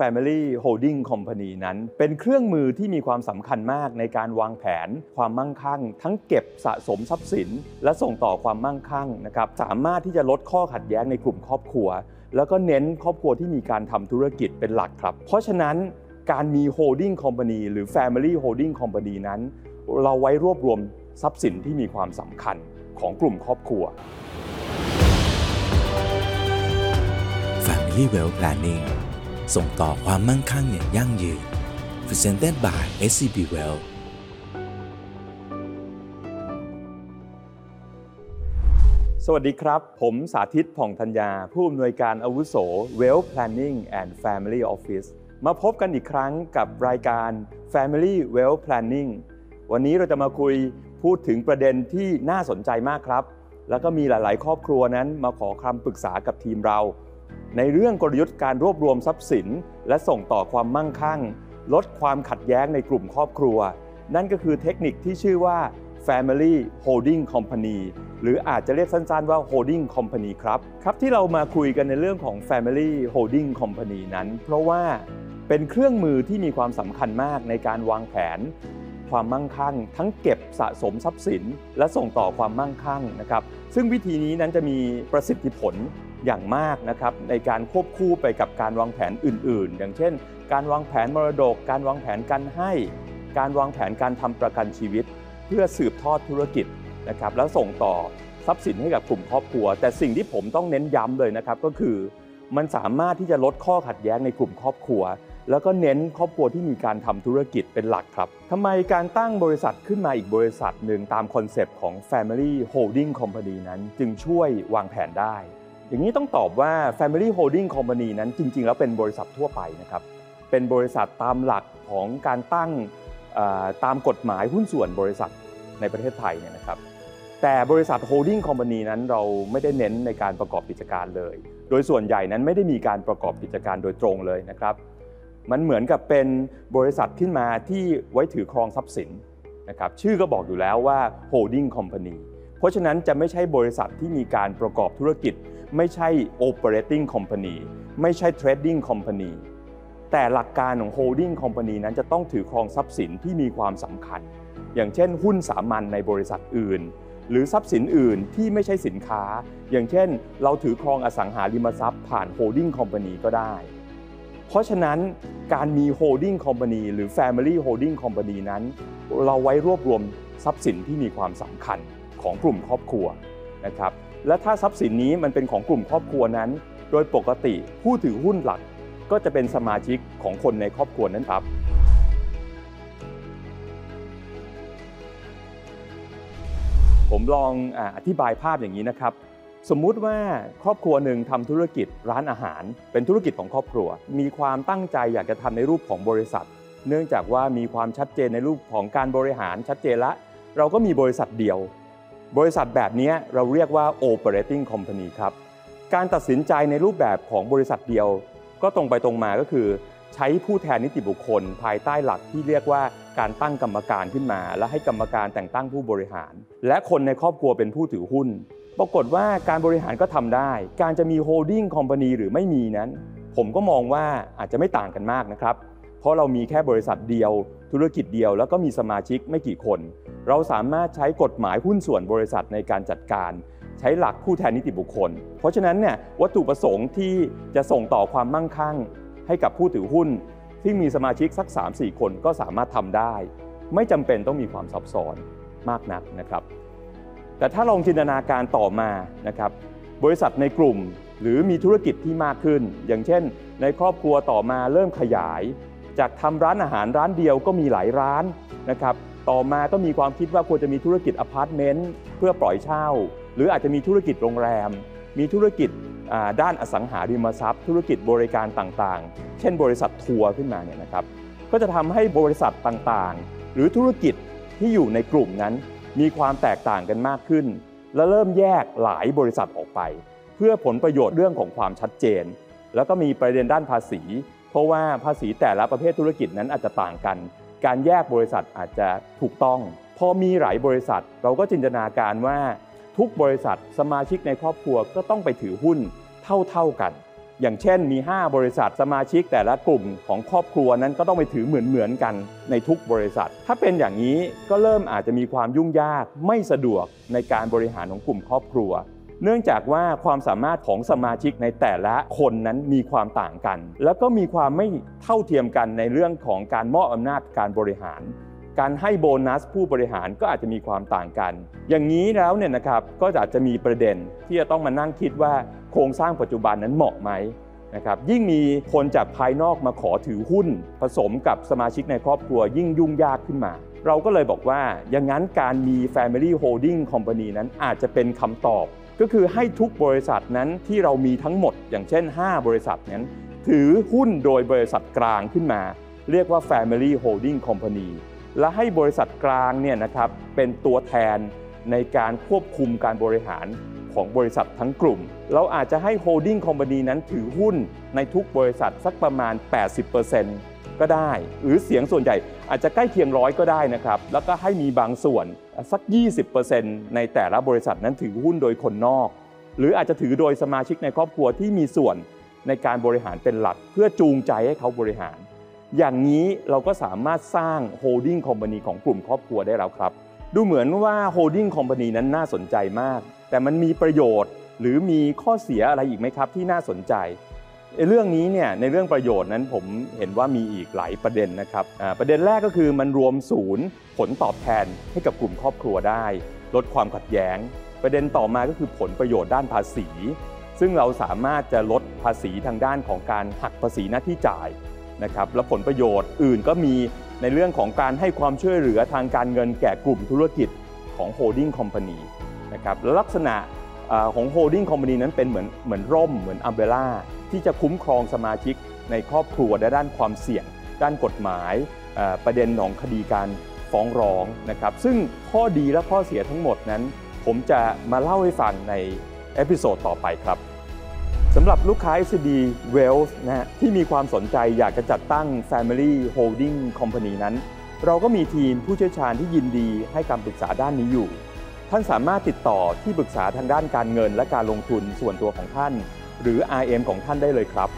Family Holding Company นั้น เป็นเครื่องมือที่มีความสำคัญมากในการวางแผนความมั่งคั่ง ทั้งเก็บสะสมทรัพย์สิน และส่งต่อความมั่งคั่งนะครับสามารถที่จะลดข้อขัดแย้งในกลุ่มครอบครัว แล้วก็เน้นครอบครัวที่มีการทำธุรกิจเป็นหลักครับ เพราะฉะนั้นการมี holding company หรือ family holding company นั้น เราไว้รวบรวมทรัพย์สินที่มีความสำคัญของกลุ่มครอบครัว Family Wealth Planning ส่งต่อความมั่งคั่งอย่างยั่งยืน Presented by SCB Wealth สวัสดีครับ ผมสาธิตผ่องธัญญา ผู้อำนวยการอาวุโส Wealth Planning and Family Office มาพบกันอีกครั้งกับรายการ Family Wealth Planning วันนี้เราจะมาคุยพูดถึงประเด็นที่น่าสนใจมากครับ แล้วก็มีหลาย ๆ ครอบครัวนั้นมาขอคำปรึกษากับทีมเรา ในเรื่องกลยุทธ์การรวบรวมทรัพย์สิน และส่งต่อความมั่งคั่ง ลดความขัดแย้งในกลุ่มครอบครัว นั่นก็คือเทคนิคที่ชื่อว่า Family Holding Company หรืออาจจะเรียกสั้นๆว่า Holding Company ครับครับที่เรามาคุยกันในเรื่องของ Family Holding Company นั้น เพราะว่าเป็นเครื่องมือที่มีความสำคัญมากในการวางแผน ความมั่งคั่ง ทั้งเก็บสะสมทรัพย์สิน และส่งต่อความมั่งคั่งนะครับซึ่งวิธีนี้นั้นจะมีประสิทธิผล อย่างมากนะครับในการควบคู่ไปกับการวางแผนอื่น ๆ อย่างเช่น การวางแผนมรดก การวางแผนการให้ การวางแผนการทำประกันชีวิต เพื่อสืบทอดธุรกิจนะครับแล้วส่งต่อทรัพย์สินให้กับกลุ่มครอบครัว แต่สิ่งที่ผมต้องเน้นย้ำเลยนะครับก็คือ มันสามารถที่จะลดข้อขัดแย้งในกลุ่มครอบครัว แล้วก็เน้นครอบครัวที่มีการทำธุรกิจเป็นหลักครับทำไมการตั้งบริษัทขึ้นมาอีกบริษัทหนึ่งตามคอนเซปต์ของ Family Holding Company นั้น จึงช่วยวางแผนได้ อย่างนี้ต้องตอบว่า Family Holding Company นั้นจริง ๆ แล้วเป็นบริษัททั่วไปนะครับ เป็นบริษัทตามหลักของการตั้งตามกฎหมายหุ้นส่วนบริษัทในประเทศไทยเนี่ยนะครับ แต่บริษัท holding company นั้นเราไม่ได้เน้นในการประกอบกิจการเลย โดยส่วนใหญ่นั้นไม่ได้มีการประกอบกิจการโดยตรงเลยนะครับ มันเหมือนกับเป็นบริษัทขึ้นมาที่ไว้ถือครองทรัพย์สินนะครับ ชื่อก็บอกอยู่แล้วว่า holding company เพราะฉะนั้นจะไม่ใช่บริษัทที่มีการประกอบธุรกิจ ไม่ใช่ operating company ไม่ใช่ trading company แต่หลักการของ holding company นั้นจะต้องถือครองทรัพย์สินที่มีความสำคัญ อย่างเช่น หุ้นสามัญในบริษัทอื่น หรือทรัพย์สินอื่นที่ไม่ใช่สินค้า อย่างเช่น เราถือครองอสังหาริมทรัพย์ผ่าน holding company ก็ได้ เพราะฉะนั้นการมี holding company หรือ family holding company นั้น เราไว้รวบรวมทรัพย์สินที่มีความสำคัญ ของกลุ่มครอบครัวนะครับและถ้าทรัพย์สินนี้มันเป็นของกลุ่มครอบครัวนั้น โดยปกติผู้ถือหุ้นหลักก็จะเป็นสมาชิกของคนในครอบครัวนั้นครับผมลองออธิบายภาพอย่างนี้นะครับ สมมุติว่าครอบครัวหนึ่งทำธุรกิจร้านอาหาร เป็นธุรกิจของครอบครัว มีความตั้งใจอยากจะทำในรูปของบริษัท เนื่องจากว่ามีความชัดเจนในรูปของการบริหารชัดเจนละ เราก็มีบริษัทเดียว บริษัทแบบนี้เราเรียกว่า operating company ครับ การตัดสินใจในรูปแบบของบริษัทเดียว ก็ตรงไปตรงมาก็คือ ใช้ผู้แทนนิติบุคคล ภายใต้หลักที่เรียกว่าการตั้งกรรมการขึ้นมา และให้กรรมการแต่งตั้งผู้บริหาร และคนในครอบครัวเป็นผู้ถือหุ้น ปรากฏว่าการบริหารก็ทำได้ การจะมี holding company หรือไม่มีนั้น ผมก็มองว่าอาจจะไม่ต่างกันมากนะครับ เพราะเรามีแค่บริษัทเดียว ธุรกิจเดียว แล้วก็มีสมาชิกไม่กี่คน เราสามารถใช้กฎหมายหุ้นส่วนบริษัทในการจัดการ ใช้หลักผู้แทนนิติบุคคล เพราะฉะนั้นเนี่ยวัตถุประสงค์ที่จะส่งต่อความมั่งคั่ง ให้กับผู้ถือหุ้น ที่มีสมาชิกสัก 3-4 คนก็สามารถทำได้ ไม่จำเป็นต้องมีความซับซ้อนมากนักนะครับ แต่ถ้าลองจินตนาการต่อมานะครับบริษัทในกลุ่มหรือมีธุรกิจที่มากขึ้น อย่างเช่น ในครอบครัวต่อมาเริ่มขยาย จากทำร้านอาหารร้านเดียวก็มีหลายร้านนะครับต่อมาก็มีความคิดว่าควรจะมีธุรกิจอพาร์ตเมนต์เพื่อปล่อยเช่า หรืออาจจะมีธุรกิจโรงแรม มีธุรกิจด้านอสังหาริมทรัพย์ ธุรกิจบริการต่างๆ เช่น บริษัททัวร์ขึ้นมาเนี่ยนะครับก็จะทำให้บริษัทต่างๆ หรือธุรกิจที่อยู่ในกลุ่มนั้น มีความแตกต่างกันมากขึ้น และเริ่มแยกหลายบริษัทออกไป เพื่อผลประโยชน์เรื่องของความชัดเจน แล้วก็มีประเด็นด้านภาษี เพราะว่าภาษีแต่ละประเภทธุรกิจนั้นอาจจะต่างกัน การแยกบริษัทอาจจะถูกต้อง พอมีหลายบริษัท เราก็จินตนาการว่า ทุกบริษัทสมาชิกในครอบครัวก็ต้องไปถือหุ้นเท่าๆกัน อย่างเช่นมี 5 บริษัทสมาชิกแต่ละกลุ่มของครอบครัวนั้นก็ต้องไปถือเหมือนเหมือนๆกันในทุกบริษัท ถ้าเป็นอย่างนี้ก็เริ่มอาจจะมีความยุ่งยากไม่สะดวกในการบริหารของกลุ่มครอบครัว เนื่องจากว่าความสามารถของสมาชิกในแต่ละคนนั้นมีความต่างกัน แล้วก็มีความไม่เท่าเทียมกันในเรื่องของการมอบอำนาจการบริหาร การให้โบนัสผู้บริหารก็อาจจะมีความต่างกัน อย่างนี้แล้วเนี่ยนะครับก็อาจจะมีประเด็นที่จะต้องมานั่งคิดว่าโครงสร้างปัจจุบันนั้นเหมาะไหมนะครับยิ่งมีคนจากภายนอกมาขอถือหุ้น ผสมกับสมาชิกในครอบครัวยิ่งยุ่งยากขึ้นมา เราก็เลยบอกว่าอย่างนั้นการมี Family Holding Company นั้นอาจจะเป็นคำตอบ ก็คือให้ทุกบริษัทนั้นที่เรามีทั้งหมด อย่างเช่น 5 บริษัทนั้น ถือหุ้นโดยบริษัทกลางขึ้นมา เรียกว่า Family Holding Company และให้บริษัทกลางเนี่ยนะครับเป็นตัวแทนในการควบคุมการบริหารของบริษัททั้งกลุ่ม เราอาจจะให้ Holding Company นั้นถือหุ้นในทุกบริษัทสักประมาณ 80%ก็ได้ หรือเสียงส่วนใหญ่อาจจะใกล้เคียงร้อยก็ได้นะครับ แล้วก็ให้มีบางส่วน สัก 20%ในแต่ละบริษัทนั้นถือหุ้นโดยคนนอก หรืออาจจะถือโดยสมาชิกในครอบครัวที่มีส่วนในการบริหารเป็นหลัก เพื่อจูงใจให้เขาบริหาร อย่างนี้เราก็สามารถสร้าง holding company ของกลุ่มครอบครัวได้แล้วครับ ดูเหมือนว่า holding company นั้นน่าสนใจมาก แต่มันมีประโยชน์ หรือมีข้อเสียอะไรอีกไหมครับที่น่าสนใจ เรื่องนี้เนี่ยในเรื่องประโยชน์นั้นผมเห็นว่ามีอีกหลายประเด็นนะครับประเด็นแรกก็คือมันรวมศูนย์ผลตอบแทนให้กับกลุ่มครอบครัวได้ ลดความขัดแย้ง ประเด็นต่อมาก็คือผลประโยชน์ด้านภาษี ซึ่งเราสามารถจะลดภาษีทางด้านของการหักภาษีหน้าที่จ่ายนะครับและผลประโยชน์อื่นก็มีในเรื่องของการให้ความช่วยเหลือทางการเงินแก่กลุ่มธุรกิจของ holding company นะครับลักษณะ อของ holding company นั้นเป็นเหมือนเหมือนร่มเหมือนอัมเบล่าที่จะคุ้มครองสมาชิกในครอบครัวในด้านความเสี่ยง ด้านกฎหมายประเด็นของคดีการฟ้องร้องนะครับซึ่งข้อดีและข้อเสียทั้งหมดนั้น ผมจะมาเล่าให้ฟังใน episode ต่อไปครับสำหรับลูกค้า SCB Wealth นะฮะที่มีความสนใจอยากจะจัดตั้ง Family Holding Company นั้น เราก็มีทีมผู้เชี่ยวชาญที่ยินดีให้คำปรึกษาด้านนี้อยู่ ท่านสามารถติดต่อที่ปรึกษาทางด้านการเงินและการลงทุนส่วนตัวของท่าน หรือ RM ของท่านได้เลยครับ